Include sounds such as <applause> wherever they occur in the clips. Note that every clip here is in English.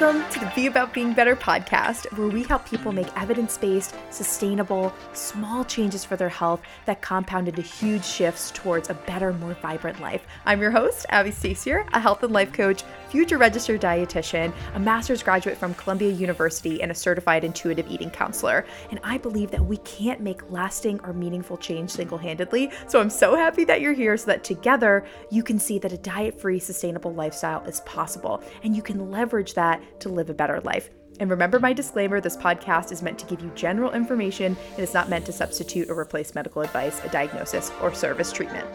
Welcome to the Be About Being Better podcast, where we help people make evidence based, sustainable, small changes for their health that compound into huge shifts towards a better, more vibrant life. I'm your host, Abbie Stasior, a health and life coach, future registered dietitian, a master's graduate from Columbia University, and a certified intuitive eating counselor. And I believe that we can't make lasting or meaningful change single handedly. So I'm so happy that you're here so that together you can see that a diet free, sustainable lifestyle is possible and you can leverage that that to live a better life. And remember my disclaimer this podcast is meant to give you general information and is not meant to substitute or replace medical advice, a diagnosis, or service treatment.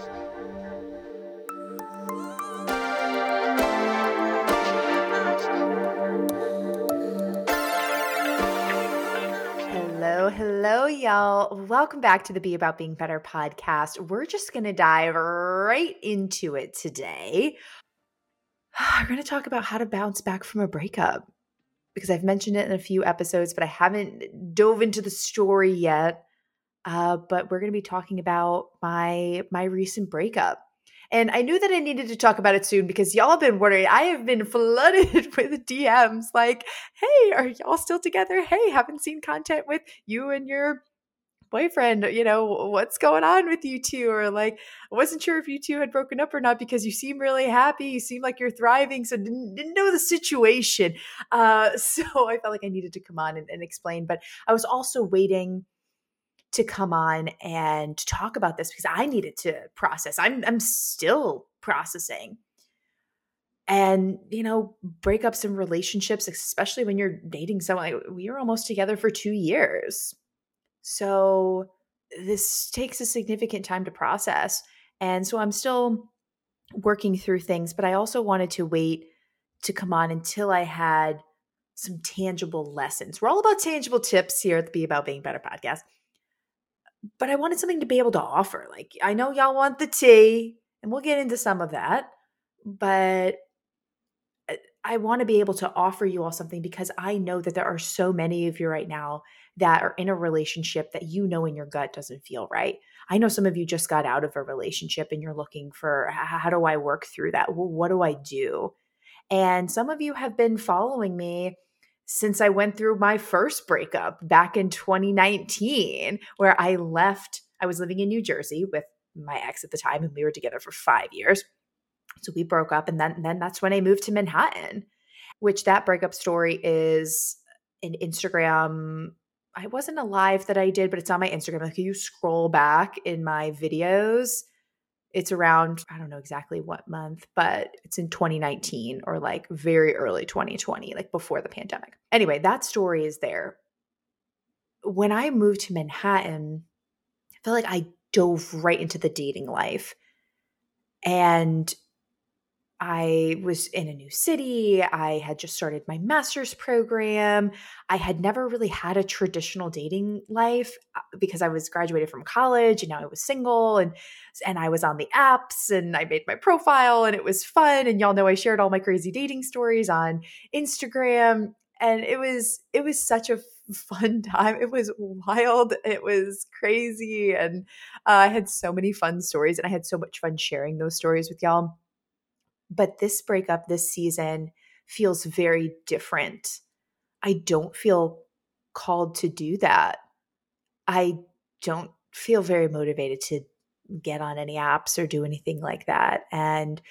Hello, hello, y'all. Welcome back to the Be About Being Better podcast. We're just going to dive right into it today. <sighs> we're going to talk about how to bounce back from a breakup because I've mentioned it in a few episodes, but I haven't dove into the story yet. Uh, but we're going to be talking about my my recent breakup. And I knew that I needed to talk about it soon because y'all have been wondering. I have been flooded <laughs> with DMs like, hey, are y'all still together? Hey, haven't seen content with you and your boyfriend, you know, what's going on with you two? Or like, I wasn't sure if you two had broken up or not because you seem really happy. You seem like you're thriving. So didn't, didn't know the situation. Uh, <laughs> so I felt like I needed to come on and, and explain. But I was also waiting to come on and talk about this because I needed to process. I'm I'm still processing. And you know, breakups in relationships, especially when you're dating someone, we were almost together for two years so this takes a significant time to process. And so I'm still working through things, but I also wanted to wait to come on until I had some tangible lessons. We're all about tangible tips here at the Be About Being Better podcast. But I wanted something to be able to offer. Like, I know y'all want the tea, and we'll get into some of that, but uh, I want to be able to offer you all something because I know that there are so many of you right now that are in a relationship that you know in your gut doesn't feel right. I know some of you just got out of a relationship and you're looking for how do I work through that? Well, what do I do? And some of you have been following me since I went through my first breakup back in 2019, where I left. I was living in New Jersey with my ex at the time, and we were together for five years. So we broke up, and then then that's when I moved to Manhattan. Which that breakup story is an Instagram. I wasn't alive that I did, but it's on my Instagram. Like you scroll back in my videos, it's around I don't know exactly what month, but it's in 2019 or like very early 2020, like before the pandemic. Anyway, that story is there. When I moved to Manhattan, I felt like I dove right into the dating life. And I was in a new city. I had just started my master's program. I had never really had a traditional dating life uh, because I was graduated from college and now I was single and and I was on the apps and I made my profile and it was fun and y'all know I shared all my crazy dating stories on Instagram and it was it was such a fun <laughs> time. It was wild. It was crazy and uh, I had so many fun stories and I had so much fun sharing those stories with y'all but this breakup this season feels very different. I don't feel called to do that. I don't feel very motivated to get on any apps or do anything like that. And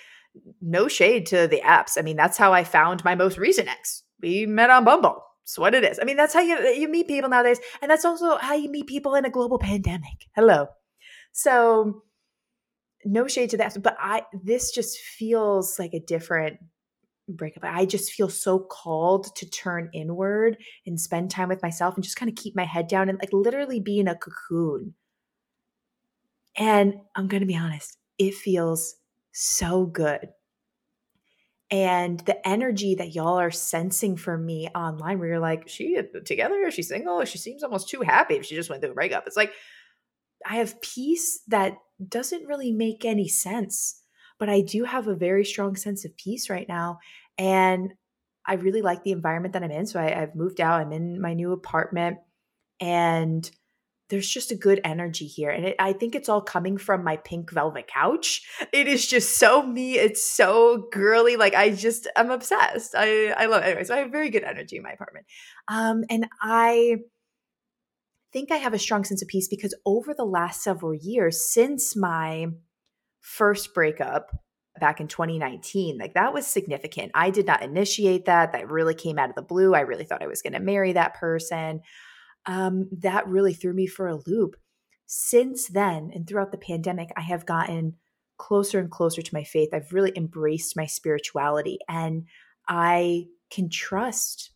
no shade to the apps. I mean, that's how I found my most recent ex. We met on Bumble. It's what it is. I mean, that's how you you meet people nowadays, and that's also how you meet people in a global pandemic. Hello. So no shade to that, but I this just feels like a different breakup. I just feel so called to turn inward and spend time with myself and just kind of keep my head down and like literally be in a cocoon. And I'm going to be honest, it feels so good. And the energy that y'all are sensing from me online, where you're like, she uh, together? Is she single? She seems almost too happy if she just went through a breakup. It's like, I have peace that doesn't really make any sense. But I do have a very strong sense of peace right now. And I really like the environment that I'm in. So I, have moved out. I'm in my new apartment. And there's just a good energy here. And it, I think it's all coming from my pink velvet couch. <laughs> It is just so me. It's so girly. Like I just, I'm obsessed. I, I love it. Anyway, so I have very good energy in my apartment. Um, and I think I have a strong sense of peace because over the last several years, since my first breakup back in 2019, like that was significant. I did not initiate that. That really came out of the blue. I really thought I was going to marry that person um, that really threw me for a loop. Since then, and throughout the pandemic, I have gotten closer and closer to my faith. I've really embraced my spirituality, and I can trust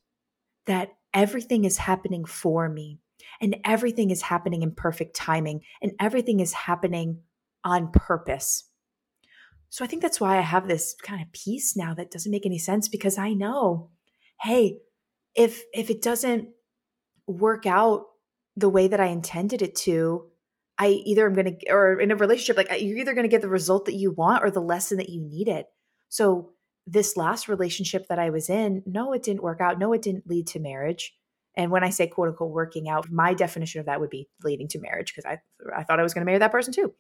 that everything is happening for me, and everything is happening in perfect timing, and everything is happening on purpose. So I think that's why I have this kind of peace now that doesn't make any sense because I know, hey, if if it doesn't work out the way that I intended it to, I either am going to, or in a relationship, like you're either going to get the result that you want or the lesson that you needed. So, this last relationship that I was in, no, it didn't work out. No, it didn't lead to marriage. And when I say quote unquote working out, my definition of that would be leading to marriage because I, I thought I was going to marry that person too.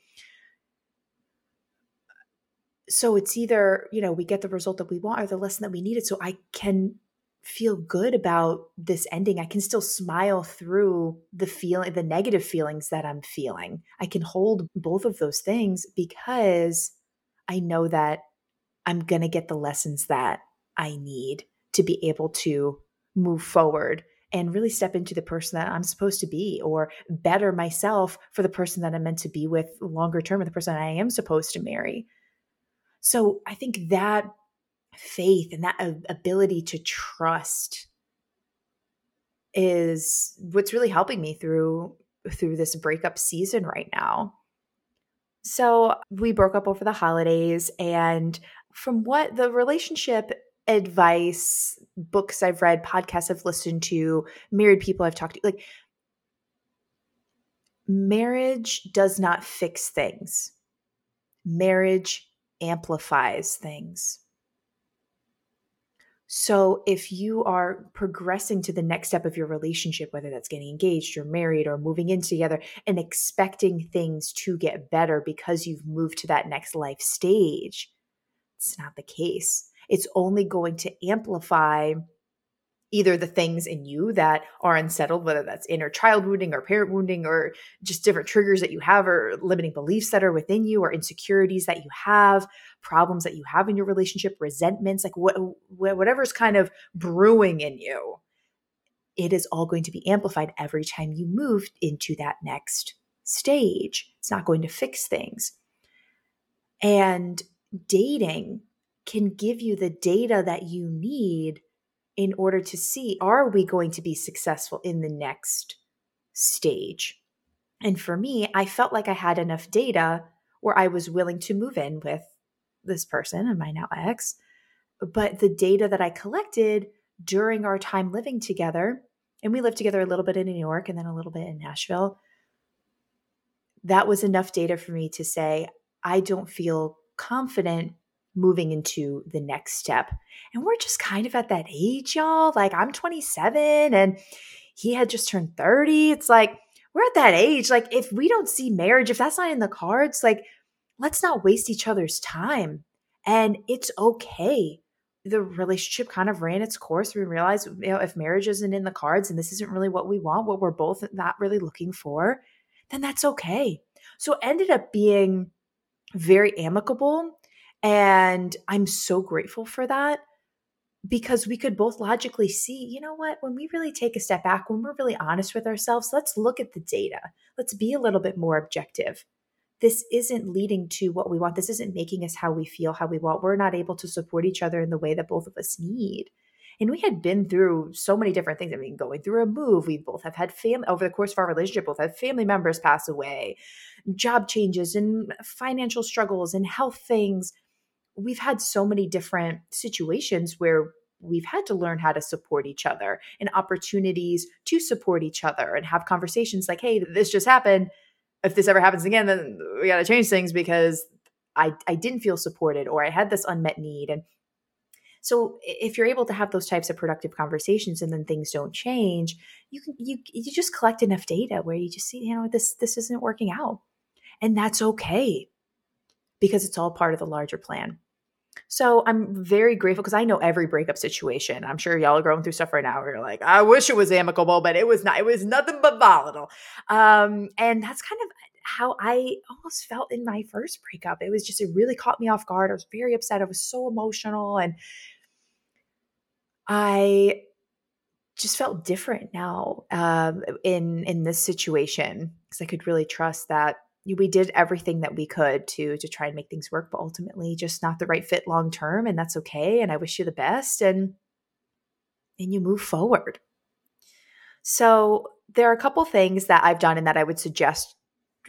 So it's either, you know, we get the result that we want or the lesson that we needed. So I can feel good about this ending. I can still smile through the feeling the negative feelings that I'm feeling. I can hold both of those things because I know that I'm going to get the lessons that I need to be able to move forward and really step into the person that I'm supposed to be or better myself for the person that I'm meant to be with longer term and the person I am supposed to marry. So I think that faith and that ability to trust is what's really helping me through through this breakup season right now. So, we broke up over the holidays and from what the relationship advice books I've read, podcasts I've listened to, married people I've talked to, like marriage does not fix things. Marriage amplifies things. So, if you are progressing to the next step of your relationship, whether that's getting engaged or married or moving in together, and expecting things to get better because you've moved to that next life stage, it's not the case. It's only going to amplify either the things in you that are unsettled, whether that's inner child wounding or parent wounding or just different triggers that you have or limiting beliefs that are within you or insecurities that you have, problems that you have in your relationship, resentments, like what whatever's kind of brewing in you. It is all going to be amplified every time you move into that next stage. It's not going to fix things. And dating can give you the data that you need in order to see are we going to be successful in the next stage? And for me, I felt like I had enough data where I was willing to move in with this person and my now ex. But the data that I collected during our time living together, and we lived together a little bit in New York and then a little bit in Nashville, that was enough data for me to say, I don't feel confident moving into the next step. And we're just kind of at that age, y'all. Like I'm 27 and he had just turned 30. It's like we're at that age. Like if we don't see marriage, if that's not in the cards, like let's not waste each other's time. And it's okay. The relationship kind of ran its course. We realized, you know, if marriage isn't in the cards and this isn't really what we want, what we're both not really looking for, then that's okay. So ended up being very amicable and I'm so grateful for that because we could both logically see, you know what, when we really take a step back, when we're really honest with ourselves, let's look at the data. Let's be a little bit more objective. This isn't leading to what we want. This isn't making us how we feel, how we want. We're not able to support each other in the way that both of us need. And we had been through so many different things. I mean, going through a move, we both have had family over the course of our relationship, both have family members pass away, job changes and financial struggles and health things we've had so many different situations where we've had to learn how to support each other and opportunities to support each other and have conversations like, hey, this just happened. If this ever happens again, then we got to change things because I, I didn't feel supported or I had this unmet need. And So if you're able to have those types of productive conversations and then things don't change, you can you you just collect enough data where you just see, you know, this this isn't working out. And that's okay because it's all part of the larger plan. So I'm very grateful because I know every breakup situation. I'm sure y'all are going through stuff right now where you're like, I wish it was amicable, but it was not. It was nothing but volatile. Um, and that's kind of how I almost felt in my first breakup. It was just, it really caught me off guard. I was very upset. I was so emotional. And I just felt different now um, in in this situation because I could really trust that we did everything that we could to to try and make things work, but ultimately just not the right fit long term, and that's okay. And I wish you the best, and and you move forward. So there are a couple things that I've done and that I would suggest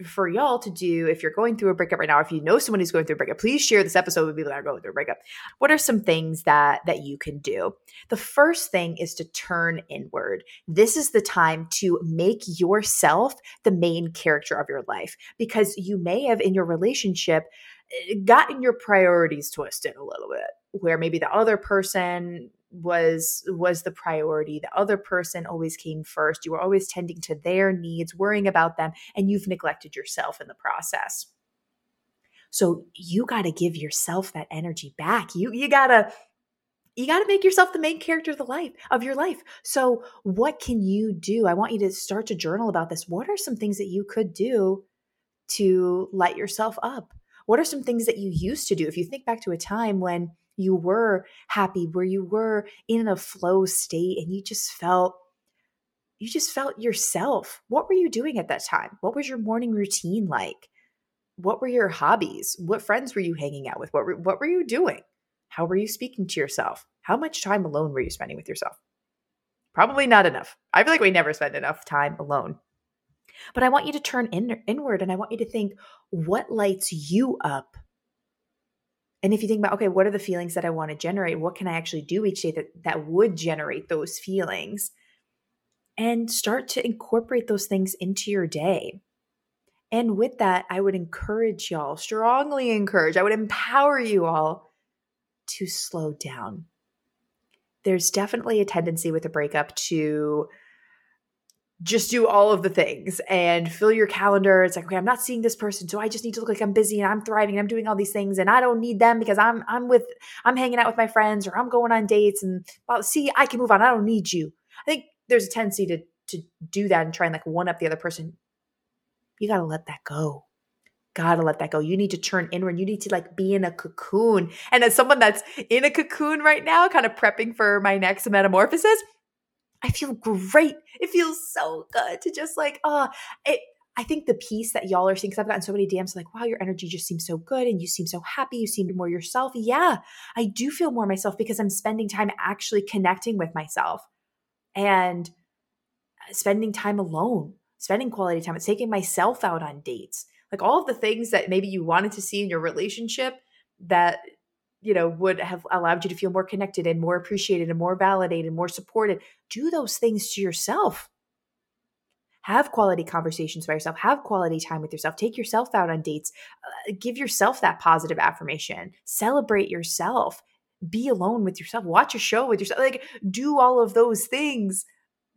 for y'all to do if you're going through a breakup right now if you know someone who's going through a breakup please share this episode with people that are going through a breakup. What are some things that that you can do? The first thing is to turn inward. This is the time to make yourself the main character of your life because you may have in your relationship eh, gotten your priorities twisted a little bit where maybe the other person was was the priority. The other person always came first. You were always tending to their needs worrying about them and you've neglected yourself in the process. So you got to give yourself that energy back. You you got to you got to make yourself the main character of the life of your life. So what can you do? I want you to start to journal about this. What are some things that you could do to light yourself up? What are some things that you used to do? If you think back to a time when you were happy, where you were in a flow state and you just felt you just felt yourself. What were you doing at that time? What was your morning routine like? What were your hobbies? What friends were you hanging out with? What were, what were you doing? How were you speaking to yourself? How much time alone were you spending with yourself? Probably not enough. I feel like we never spend enough time alone. But I want you to turn in, inward and I want you to think what lights you up and if you think about, okay, what are the feelings that I want to generate? What can I actually do each day that, that would generate those feelings? And start to incorporate those things into your day. And with that, I would encourage y'all, strongly encourage, I would empower you all to slow down. There's definitely a tendency with a breakup to just do all of the things and fill your calendar. It's like, okay, I'm not seeing this person, so I just need to look like I'm busy and I'm thriving and I'm doing all these things and I don't need them because I'm I'm with I'm hanging out with my friends or I'm going on dates and well, see, I can move on. I don't need you. I think there's a tendency to to do that and try and like one up the other person. You got to let that go. Got to let that go. You need to turn inward. You need to like be in a cocoon. And as someone that's in a cocoon right now, kind of prepping for my next metamorphosis, I feel great. It feels so good to just like, uh, it, I think the peace that y'all are seeing, because I've gotten so many DMs like, wow, your energy just seems so good and you seem so happy. You seem more yourself. Yeah, I do feel more myself because I'm spending time actually connecting with myself and spending time alone, spending quality time. It's taking myself out on dates. Like all of the things that maybe you wanted to see in your relationship that you know would have allowed you to feel more connected and more appreciated and more validated and more supported. Do those things to yourself. Have quality conversations by yourself. Have quality time with yourself. Take yourself out on dates. Uh, give yourself that positive affirmation. Celebrate yourself. Be alone with yourself. Watch a show with yourself. Like do all of those things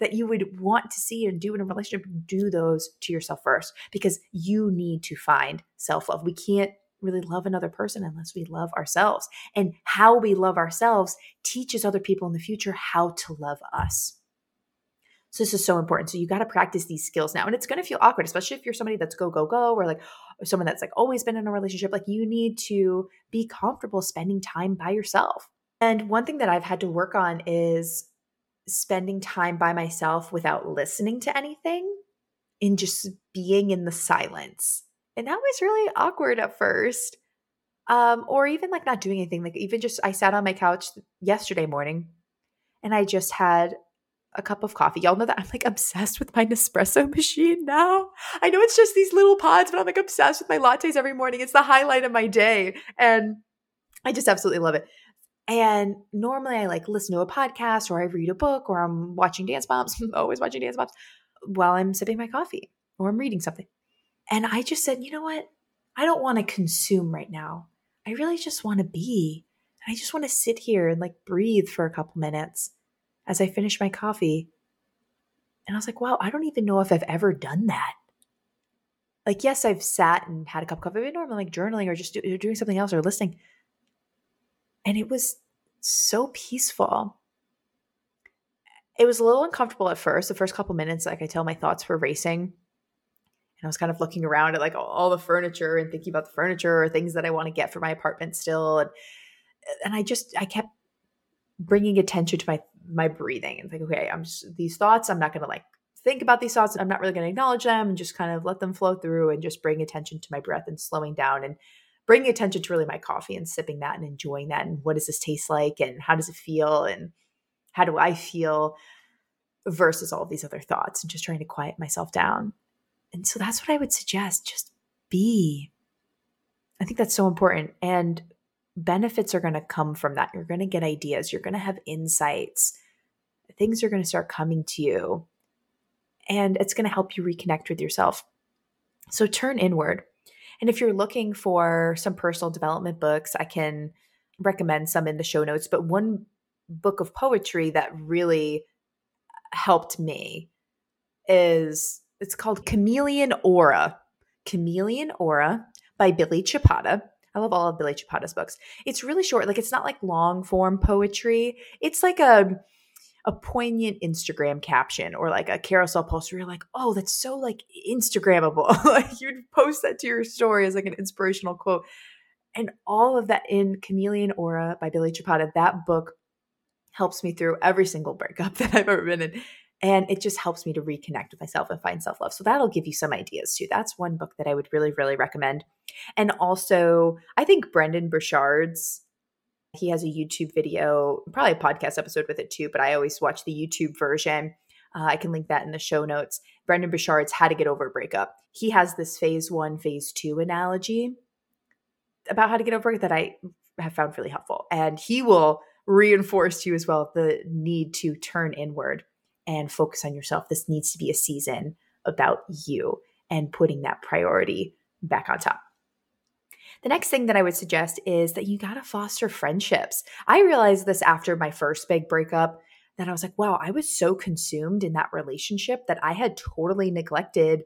that you would want to see and do in a relationship. Do those to yourself first because you need to find self-love. We can't really love another person unless we love ourselves. And how we love ourselves teaches other people in the future how to love us. So this is so important. So you got to practice these skills now. And it's going to feel awkward, especially if you're somebody that's go, go, go, or like someone that's like always been in a relationship. Like you need to be comfortable spending time by yourself. And one thing that I've had to work on is spending time by myself without listening to anything and just being in the silence. And that was really awkward at first. Um, or even like not doing anything. Like even just I sat on my couch yesterday morning and I just had a cup of coffee. Y'all know that I'm like obsessed with my Nespresso machine now. I know it's just these little pods, but I'm like obsessed with my lattes every morning. It's the highlight of my day. And I just absolutely love it. And normally I like listen to a podcast or I read a book or I'm watching Dance. <laughs> I'm always watching Dance Moms while I'm sipping my coffee or I'm reading something. And I just said, you know what? I don't want to consume right now. I really just want to be. I just want to sit here and like breathe for a couple minutes as I finish my coffee. And I was like, wow, I don't even know if I've ever done that. Like, yes, I've sat and had a cup of coffee, but normally like journaling or just do, doing something else or listening. And it was so peaceful. It was a little uncomfortable at first. The first couple minutes, like I tell, my thoughts were racing. I was kind of looking around at like all the furniture and thinking about the furniture or things that I want to get for my apartment still. And and I just I kept bringing attention to my my breathing and think, okay, I'm just these thoughts. I'm not going to like think about these thoughts. I'm not really going to acknowledge them and just kind of let them flow through and just bring attention to my breath and slowing down and bringing attention to really my coffee and sipping that and enjoying that and what does this taste like and how does it feel and how do I feel versus all these other thoughts and just trying to quiet myself down. And so that's what I would suggest. Just be. I think that's so important. And benefits are going to come from that. You're going to get ideas, you're going to have insights, things are going to start coming to you, and it's going to help you reconnect with yourself. So turn inward. And if you're looking for some personal development books, I can recommend some in the show notes. But one book of poetry that really helped me is it's called Chameleon Aura. Chameleon Aura by Billy Chapata. I love all of Billy Chapata's books. It's really short. Like it's not like long form poetry. It's like a a poignant Instagram caption or like a carousel post where you're like, oh, that's so like Instagrammable. <laughs> like you'd post that to your story as like an inspirational quote. And all of that in Chameleon Aura by Billy Chapata, that book helps me through every single breakup <laughs> that I've ever been in. And it just helps me to reconnect with myself and find self love. So that'll give you some ideas too. That's one book that I would really, really recommend. And also, I think Brendon Burchard's, he has a YouTube video, probably a podcast episode with it too, but I always watch the YouTube version. Uh, I can link that in the show notes. Brendon Burchard's How to Get Over a Breakup. He has this phase one, phase two analogy about how to get over it that I have found really helpful. And he will reinforce to you as well the need to turn inward and focus on yourself. This needs to be a season about you and putting that priority back on top. The next thing that I would suggest is that you got to foster friendships. I realized this after my first big breakup that I was like, wow, I was so consumed in that relationship that I had totally neglected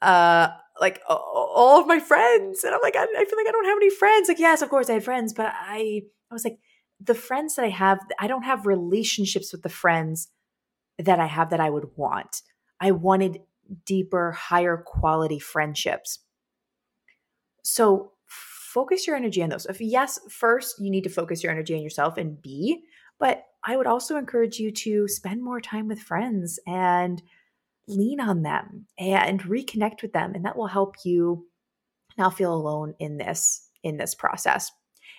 uh like all of my friends and i'm like I, I, feel like i don't have any friends like yes of course i had friends but i i was like the friends that i have i don't have relationships with the friends that I have that I would want. I wanted deeper, higher quality friendships. So focus your energy on those. If yes, first you need to focus your energy on yourself and be, but I would also encourage you to spend more time with friends and lean on them and reconnect with them and that will help you not feel alone in this in this process.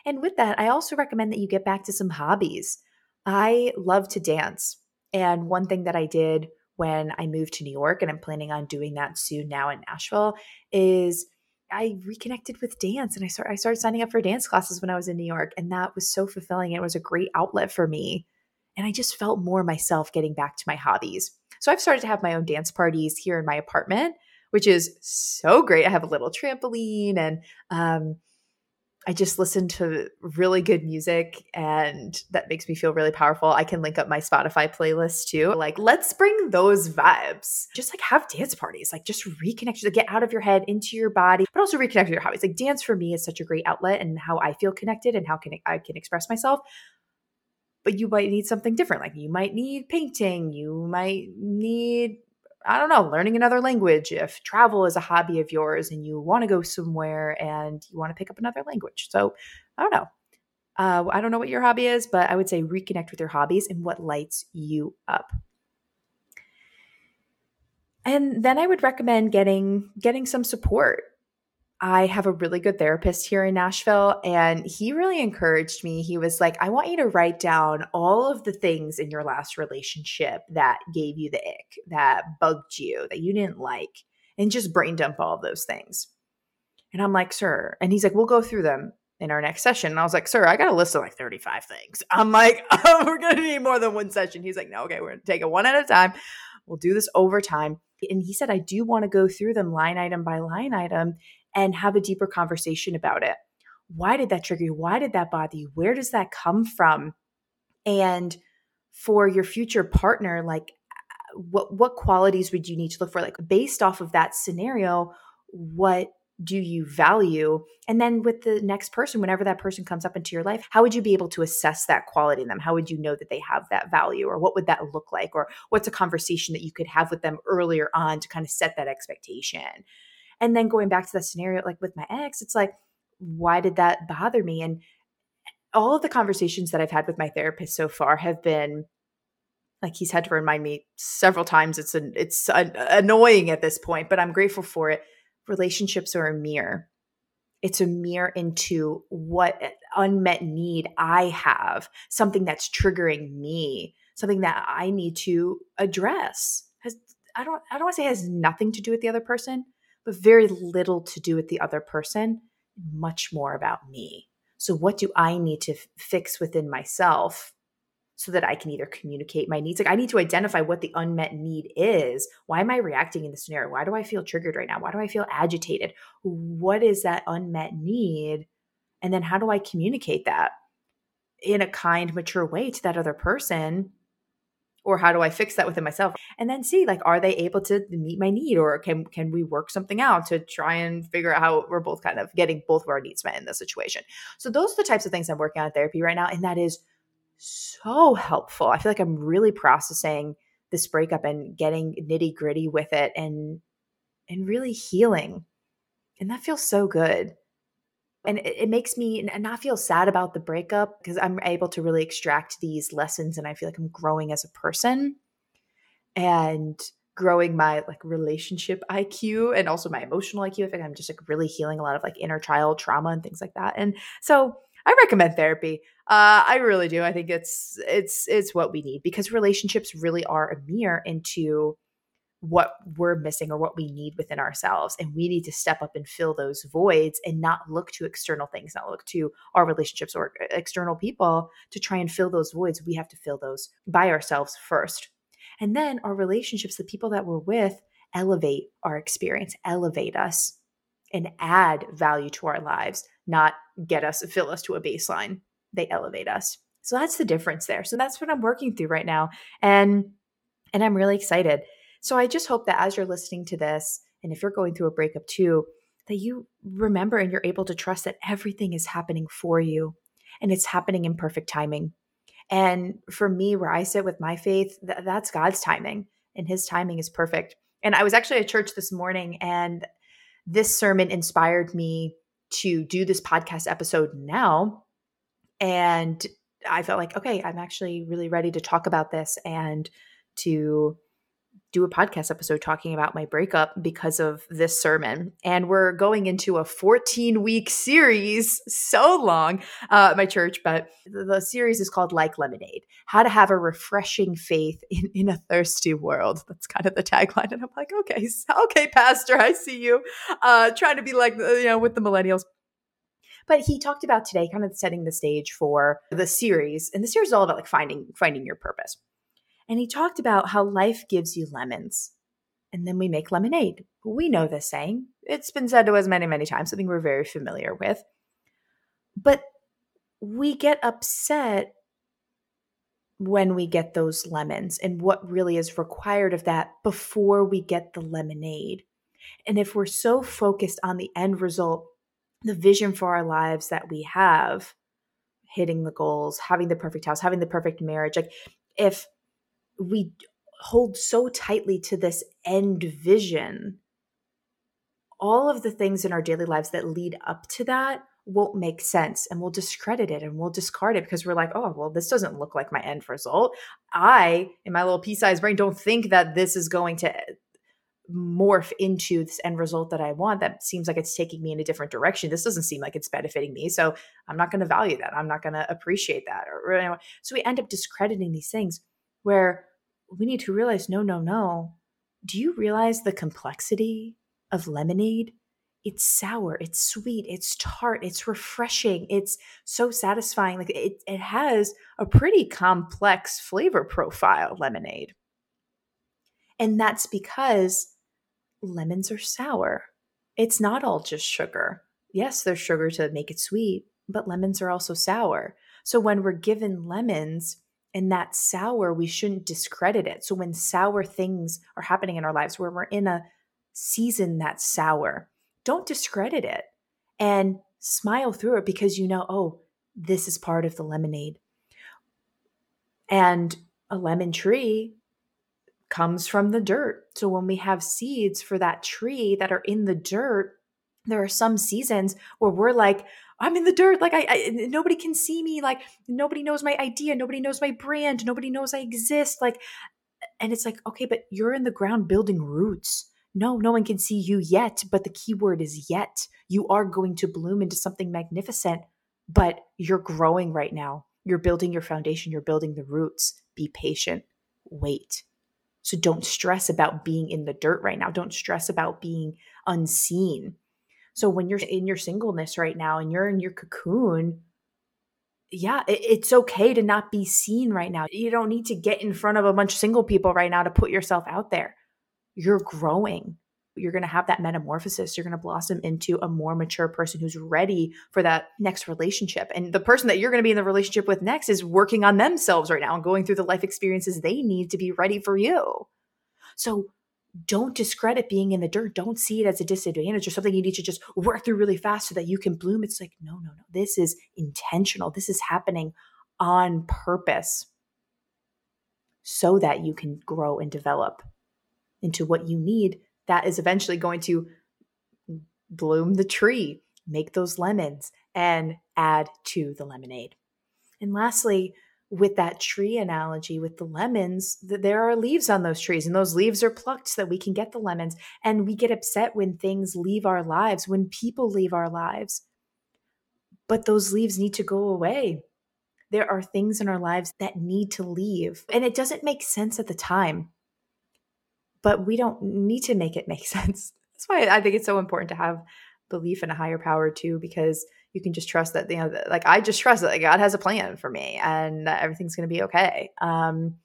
And with that, I also recommend that you get back to some hobbies. I love to dance. And one thing that I did when I moved to New York, and I'm planning on doing that soon now in Nashville, is I reconnected with dance and I started I started signing up for dance classes when I was in New York. And that was so fulfilling. It was a great outlet for me. And I just felt more myself getting back to my hobbies. So I've started to have my own dance parties here in my apartment, which is so great. I have a little trampoline and um, I just listen to really good music and that makes me feel really powerful. I can link up my Spotify playlist too. Like, let's bring those vibes. Just like have dance parties, like just reconnect, to get out of your head into your body, but also reconnect with your hobbies. Like, dance for me is such a great outlet and how I feel connected and how can I can express myself. But you might need something different. Like, you might need painting, you might need I don't know, learning another language, if travel is a hobby of yours and you want to go somewhere and you want to pick up another language. So I don't know. Uh, I don't know what your hobby is, but I would say reconnect with your hobbies and what lights you up. And then I would recommend getting getting some support. I have a really good therapist here in Nashville, and he really encouraged me. He was like, I want you to write down all of the things in your last relationship that gave you the ick, that bugged you, that you didn't like, and just brain dump all of those things. And I'm like, sir. And he's like, we'll go through them in our next session. And I was like, sir, I got a list of like 35 things. I'm like, <laughs> oh, we're going to need more than one session. He's like, no, okay, we're going to take it one at a time. We'll do this over time. And he said, I do want to go through them line item by line item and have a deeper conversation about it. why did that trigger you? Why did that bother you? Where does that come from? And for your future partner, like what what qualities would you need to look for? Like based off of that scenario, what do you value? And then with the next person, whenever that person comes up into your life, how would you be able to assess that quality in them? How would you know that they have that value? Or what would that look like? Or what's a conversation that you could have with them earlier on to kind of set that expectation? And then going back to that scenario, like with my ex, it's like, why did that bother me? And all of the conversations that I've had with my therapist so far have been like he's had to remind me several times. It's an, it's an, annoying at this point, but I'm grateful for it. Relationships are a mirror. It's a mirror into what eh, unmet need I have, something that's triggering me, something that I need to address. Has I don't I don't want to say has nothing to do with the other person, but very little to do with the other person, much more about me. So, what do I need to f- fix within myself so that I can either communicate my needs? Like, I need to identify what the unmet need is. Why am I reacting in this scenario? Why do I feel triggered right now? Why do I feel agitated? What is that unmet need? And then, how do I communicate that in a kind, mature way to that other person or how do i fix that within myself? And then see like are they able to meet my need or can can we work something out to try and figure out how we're both kind of getting both of our needs met in this situation? So those are the types of things i'm working on in therapy right now and that is so helpful. I feel like i'm really processing this breakup and getting nitty gritty with it and and really healing and that feels so good and it, it makes me not feel sad about the breakup because I'm able to really extract these lessons and I feel like I'm growing as a person and growing my like relationship IQ and also my emotional IQ. I think I'm just like really healing a lot of like inner child trauma and things like that. And so I recommend therapy. Uh, I really do. I think it's it's it's what we need because relationships really are a mirror into what we're missing or what we need within ourselves. And we need to step up and fill those voids and not look to external things, not look to our relationships or uh, external people to try and fill those voids. We have to fill those by ourselves first. And then our relationships, the people that we're with, elevate our experience, elevate us, and add value to our lives, not get us, fill us to a baseline. They elevate us. So that's the difference there. So that's what I'm working through right now. And and I'm really excited. So I just hope that as you're listening to this, and if you're going through a breakup too, that you remember and you're able to trust that everything is happening for you and it's happening in perfect timing. And for me, where I sit with my faith, th- that's God's timing, and His timing is perfect. And I was actually at church this morning, and this sermon inspired me to do this podcast episode now. And I felt like, okay, I'm actually really ready to talk about this and to do a podcast episode talking about my breakup because of this sermon. And we're going into a 14 week series, so long, uh, my church, but the series is called Like Lemonade How to Have a Refreshing Faith in, in a Thirsty World. That's kind of the tagline. And I'm like, okay, okay, Pastor, I see you uh, trying to be like, you know, with the millennials. But he talked about today, kind of setting the stage for the series. And the series is all about like finding finding your purpose. And he talked about how life gives you lemons and then we make lemonade. We know this saying. It's been said to us many, many times, something we're very familiar with. But we get upset when we get those lemons and what really is required of that before we get the lemonade. And if we're so focused on the end result, the vision for our lives that we have, hitting the goals, having the perfect house, having the perfect marriage, like if we hold so tightly to this end vision, all of the things in our daily lives that lead up to that won't make sense and we'll discredit it and we'll discard it because we're like, oh, well, this doesn't look like my end result. I, in my little pea sized brain, don't think that this is going to eh, morph into this end result that I want. That seems like it's taking me in a different direction. This doesn't seem like it's benefiting me. So I'm not going to value that. I'm not going to appreciate that. Or, so we end up discrediting these things where we need to realize no, no, no. Do you realize the complexity of lemonade? It's sour, it's sweet, it's tart, it's refreshing, it's so satisfying. Like it, it has a pretty complex flavor profile, lemonade. And that's because lemons are sour. It's not all just sugar. yes, there's sugar to make it sweet, but lemons are also sour. So when we're given lemons and that sour, we shouldn't discredit it. So when sour things are happening in our lives, where we're in a season that's sour, don't discredit it and smile through it because you know, oh, this is part of the lemonade. And a lemon tree comes from the dirt. So when we have seeds for that tree that are in the dirt, there are some seasons where we're like, I'm in the dirt. Like I, I, nobody can see me. Like nobody knows my idea. Nobody knows my brand. Nobody knows I exist. Like, and it's like, okay, but you're in the ground building roots. No, no one can see you yet. But the key word is yet. You are going to bloom into something magnificent, but you're growing right now. You're building your foundation. You're building the roots. Be patient. Wait. So don't stress about being in the dirt right now. Don't stress about being unseen so when you're in your singleness right now and you're in your cocoon, yeah, it's okay to not be seen right now. You don't need to get in front of a bunch of single people right now to put yourself out there. You're growing. You're going to have that metamorphosis. You're going to blossom into a more mature person who's ready for that next relationship. And the person that you're going to be in the relationship with next is working on themselves right now and going through the life experiences they need to be ready for you. So don't discredit being in the dirt. Don't see it as a disadvantage or something you need to just work through really fast so that you can bloom. It's like, no, no, no. This is intentional. This is happening on purpose so that you can grow and develop into what you need that is eventually going to bloom the tree, make those lemons, and add to the lemonade. And lastly, with that tree analogy with the lemons that there are leaves on those trees and those leaves are plucked so that we can get the lemons and we get upset when things leave our lives when people leave our lives. But those leaves need to go away. There are things in our lives that need to leave and it doesn't make sense at the time. But we don't need to make it make <laughs> sense. That's why i think it's so important to have belief in a higher power too because you can just trust that you know like i just trust that god has a plan for me and everything's going to be okay. Um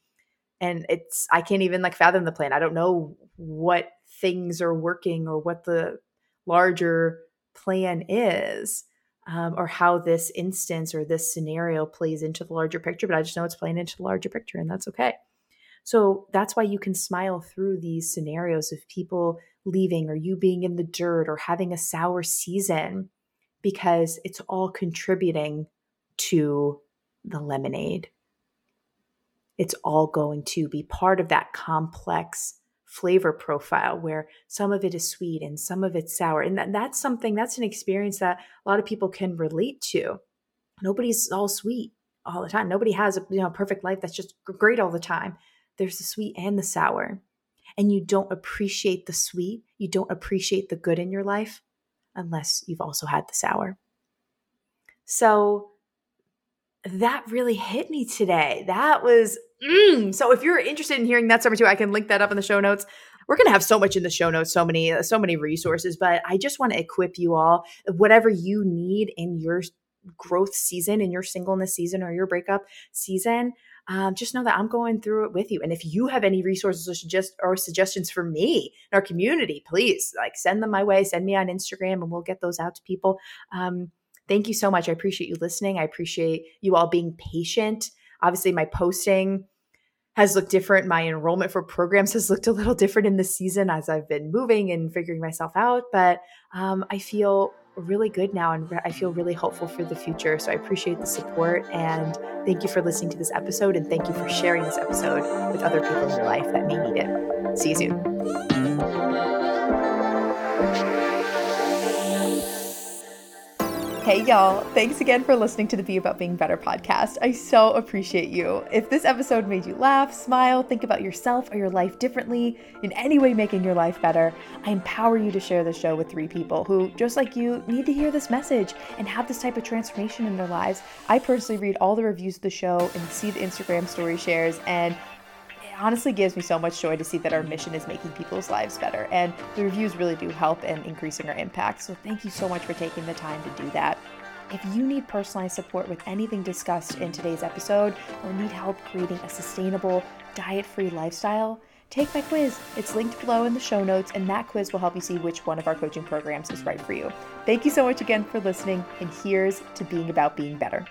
and it's i can't even like fathom the plan. I don't know what things are working or what the larger plan is um, or how this instance or this scenario plays into the larger picture but i just know it's playing into the larger picture and that's okay. So that's why you can smile through these scenarios of people leaving or you being in the dirt or having a sour season because it's all contributing to the lemonade. It's all going to be part of that complex flavor profile where some of it is sweet and some of it's sour. And that, that's something, that's an experience that a lot of people can relate to. Nobody's all sweet all the time. Nobody has a you know, perfect life that's just great all the time. There's the sweet and the sour. And you don't appreciate the sweet, you don't appreciate the good in your life unless you've also had the sour. So that really hit me today. That was mm. so. If you're interested in hearing that story too, I can link that up in the show notes. We're going to have so much in the show notes, so many, so many resources. But I just want to equip you all, whatever you need in your growth season, in your singleness season, or your breakup season um, just know that I'm going through it with you. And if you have any resources or, suggest- or suggestions for me in our community, please like send them my way. Send me on Instagram, and we'll get those out to people. Um, thank you so much. I appreciate you listening. I appreciate you all being patient. Obviously, my posting has looked different. My enrollment for programs has looked a little different in this season as I've been moving and figuring myself out. But um, I feel really good now and I feel really hopeful for the future. So I appreciate the support and thank you for listening to this episode and thank you for sharing this episode with other people in your life that may need it. See you soon. Hey, y'all. Thanks again for listening to the Be About Being Better podcast. I so appreciate you. If this episode made you laugh, smile, think about yourself or your life differently, in any way making your life better, I empower you to share the show with three people who, just like you, need to hear this message and have this type of transformation in their lives. I personally read all the reviews of the show and see the Instagram story shares, and honestly gives me so much joy to see that our mission is making people's lives better. And the reviews really do help in increasing our impact. So thank you so much for taking the time to do that. If you need personalized support with anything discussed in today's episode or need help creating a sustainable, diet free lifestyle, take my quiz. It's linked below in the show notes, and that quiz will help you see which one of our coaching programs is right for you. Thank you so much again for listening, and here's to being about being better.